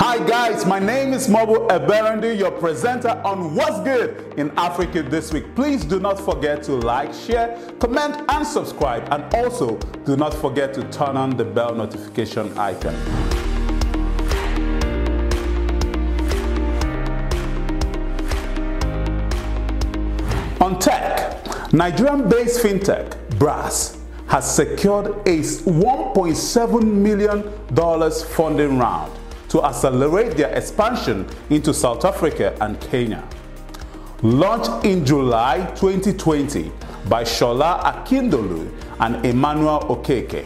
Hi guys, my name is Mobo Eberendi, your presenter on What's Good in Africa this week. Please do not forget to like, share, comment and subscribe and also do not forget to turn on the bell notification icon. On tech, Nigerian-based fintech Brass has secured a $1.7 million funding round to accelerate their expansion into South Africa and Kenya. Launched in July 2020 by Shola Akindolu and Emmanuel Okeke,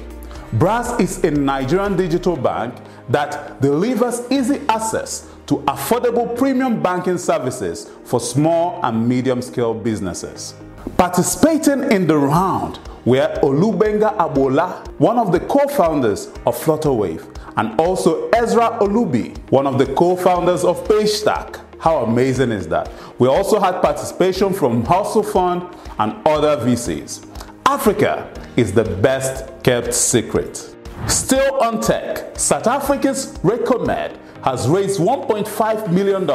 Brass is a Nigerian digital bank that delivers easy access to affordable premium banking services for small and medium scale businesses. Participating in the round were Olugbenga Agboola, one of the co-founders of Flutterwave, and also Ezra Olubi, one of the co-founders of Paystack. How amazing is that? We also had participation from Hustle Fund and other VCs. Africa is the best kept secret. Still on tech, South Africa's Recomed has raised $1.5 million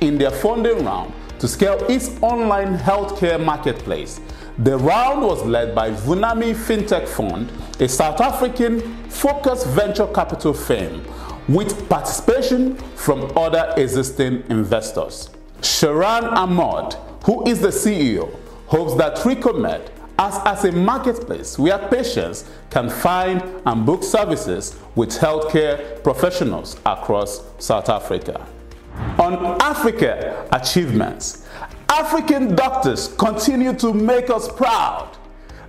in their funding round to scale its online healthcare marketplace. The round was led by Vunani FinTech Fund, a South African focused venture capital firm with participation from other existing investors. Sharan Ahmad, who is the CEO, hopes that Recomed as, as a marketplace where patients can find and book services with healthcare professionals across South Africa. On Africa achievements, African doctors continue to make us proud.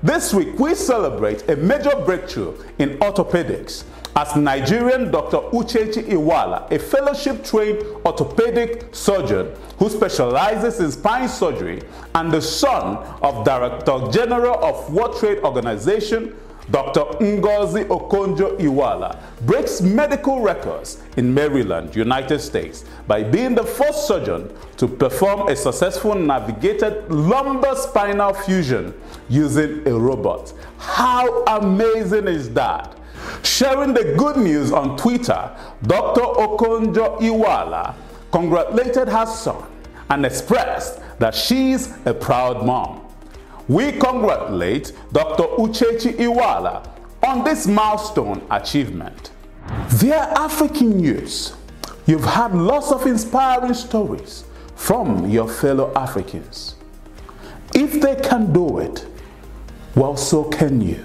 This week, we celebrate a major breakthrough in orthopedics as Nigerian Dr. Uchechi Iweala, a fellowship trained orthopedic surgeon who specializes in spine surgery and the son of Director General of World Trade Organization Dr. Ngozi Okonjo Iweala breaks medical records in Maryland, United States by being the first surgeon to perform a successful navigated lumbar spinal fusion using a robot. How amazing is that? Sharing the good news on Twitter, Dr. Okonjo Iweala congratulated her son and expressed that she's a proud mom. We congratulate Dr. Uchechi Iweala on this milestone achievement. Dear African news, you've had lots of inspiring stories from your fellow Africans. If they can do it, well, so can you.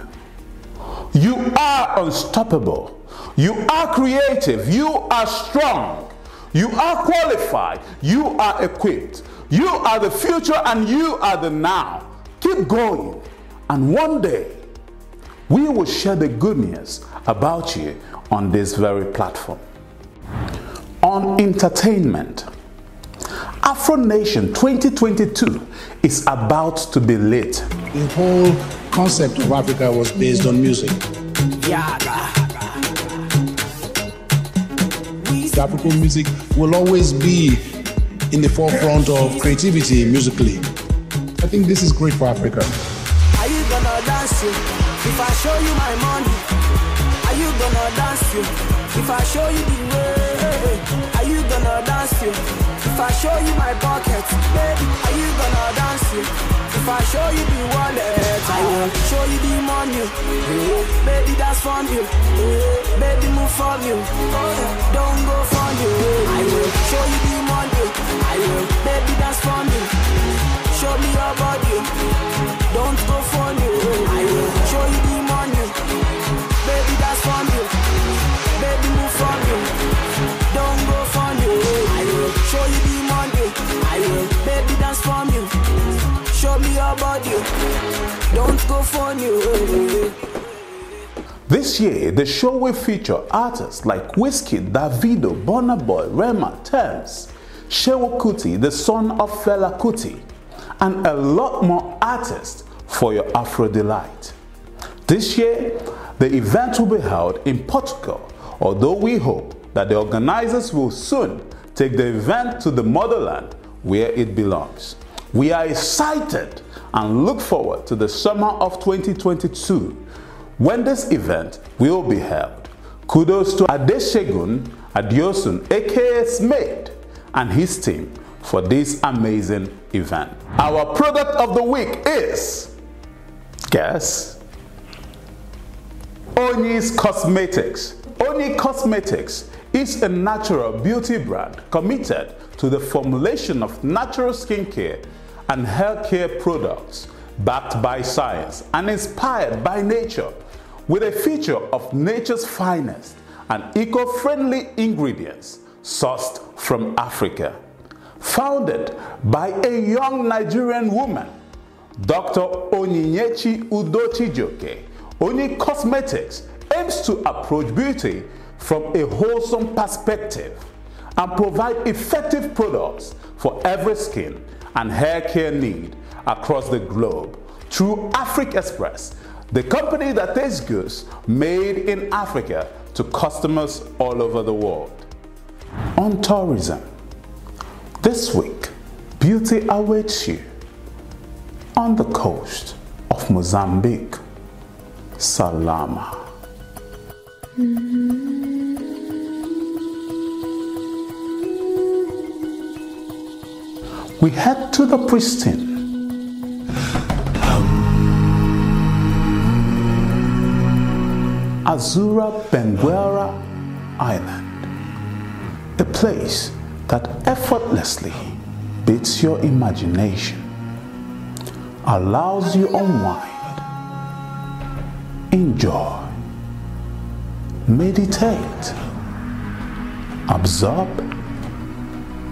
You are unstoppable. You are creative. You are strong. You are qualified. You are equipped. You are the future and you are the now. Keep going. And one day, we will share the good news about you on this very platform. On entertainment, Afro Nation 2022 is about to be lit. The whole concept of Africa was based on music. African music will always be in the forefront of creativity musically. I think this is great for Africa. Are you gonna dance you if I show you my money? Are you gonna dance you if I show you the way? Are you gonna dance you if I show you my? Baby, are you gonna dance you if I show you the wallet? I will show you the money. Baby, that's from you. Baby, move from you. Don't go from you. You. Eh? This year, the show will feature artists like Wizkid, Davido, Burna Boy, Rema, Tems, Seun Kuti, the son of Fela Kuti, and a lot more artists for your Afro delight. This year, the event will be held in Portugal, although we hope that the organizers will soon take the event to the motherland where it belongs. We are excited and look forward to the summer of 2022 when this event will be held. Kudos to Adesegun Adeosun, aka Smade, and his team for this amazing event. Our product of the week is, guess, Oni's Cosmetics. Oni Cosmetics is a natural beauty brand committed to the formulation of natural skincare and healthcare products backed by science and inspired by nature with a feature of nature's finest and eco-friendly ingredients sourced from Africa. Founded by a young Nigerian woman, Dr. Onyinyechi Udochijoke, Oni Cosmetics aims to approach beauty from a wholesome perspective and provide effective products for every skin and hair care need across the globe through AfricExpress, the company that takes goods made in Africa to customers all over the world. On tourism, this week, beauty awaits you on the coast of Mozambique. Salama. Mm-hmm. We head to the pristine. Azura Benguerra Island, a place that effortlessly beats your imagination, allows you unwind, enjoy, meditate, absorb,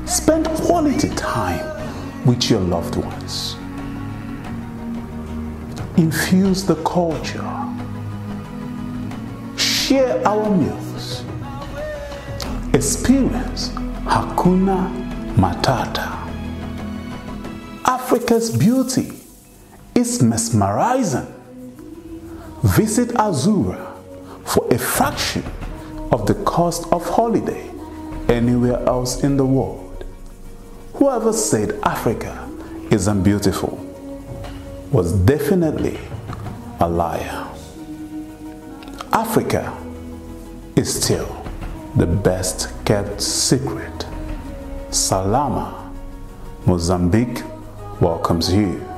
spend quality time with your loved ones, infuse the culture share our meals, experience Hakuna Matata. Africa's beauty is mesmerizing. Visit Azura for a fraction of the cost of holiday anywhere else in the world. Whoever said Africa isn't beautiful was definitely a liar. Africa is still the best kept secret. Salama, Mozambique welcomes you.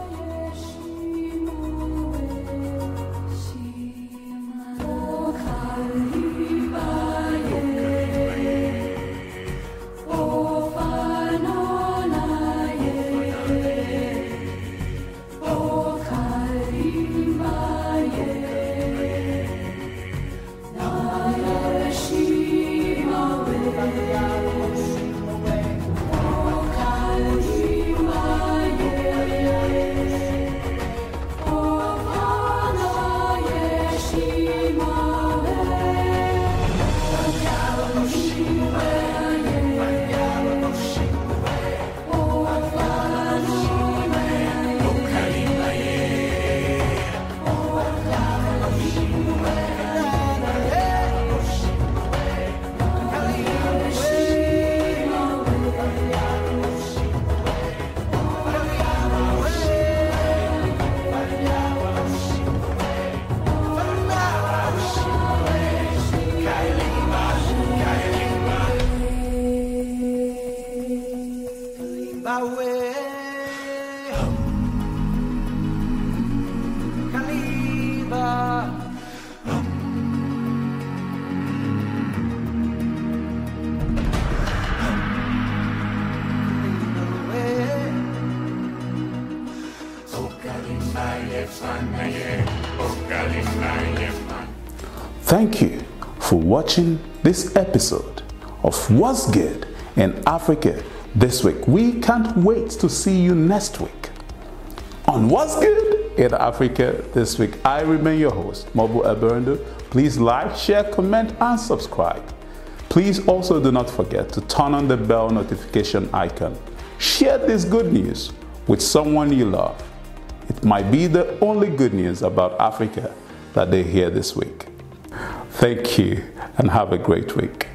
Thank you for watching this episode of What's Good in Africa this week. We can't wait to see you next week on What's Good in Africa this week. I remain your host, Mobu Eberendo. Please like, share, comment, and subscribe. Please also do not forget to turn on the bell notification icon. Share this good news with someone you love. It might be the only good news about Africa that they hear this week. Thank you and have a great week.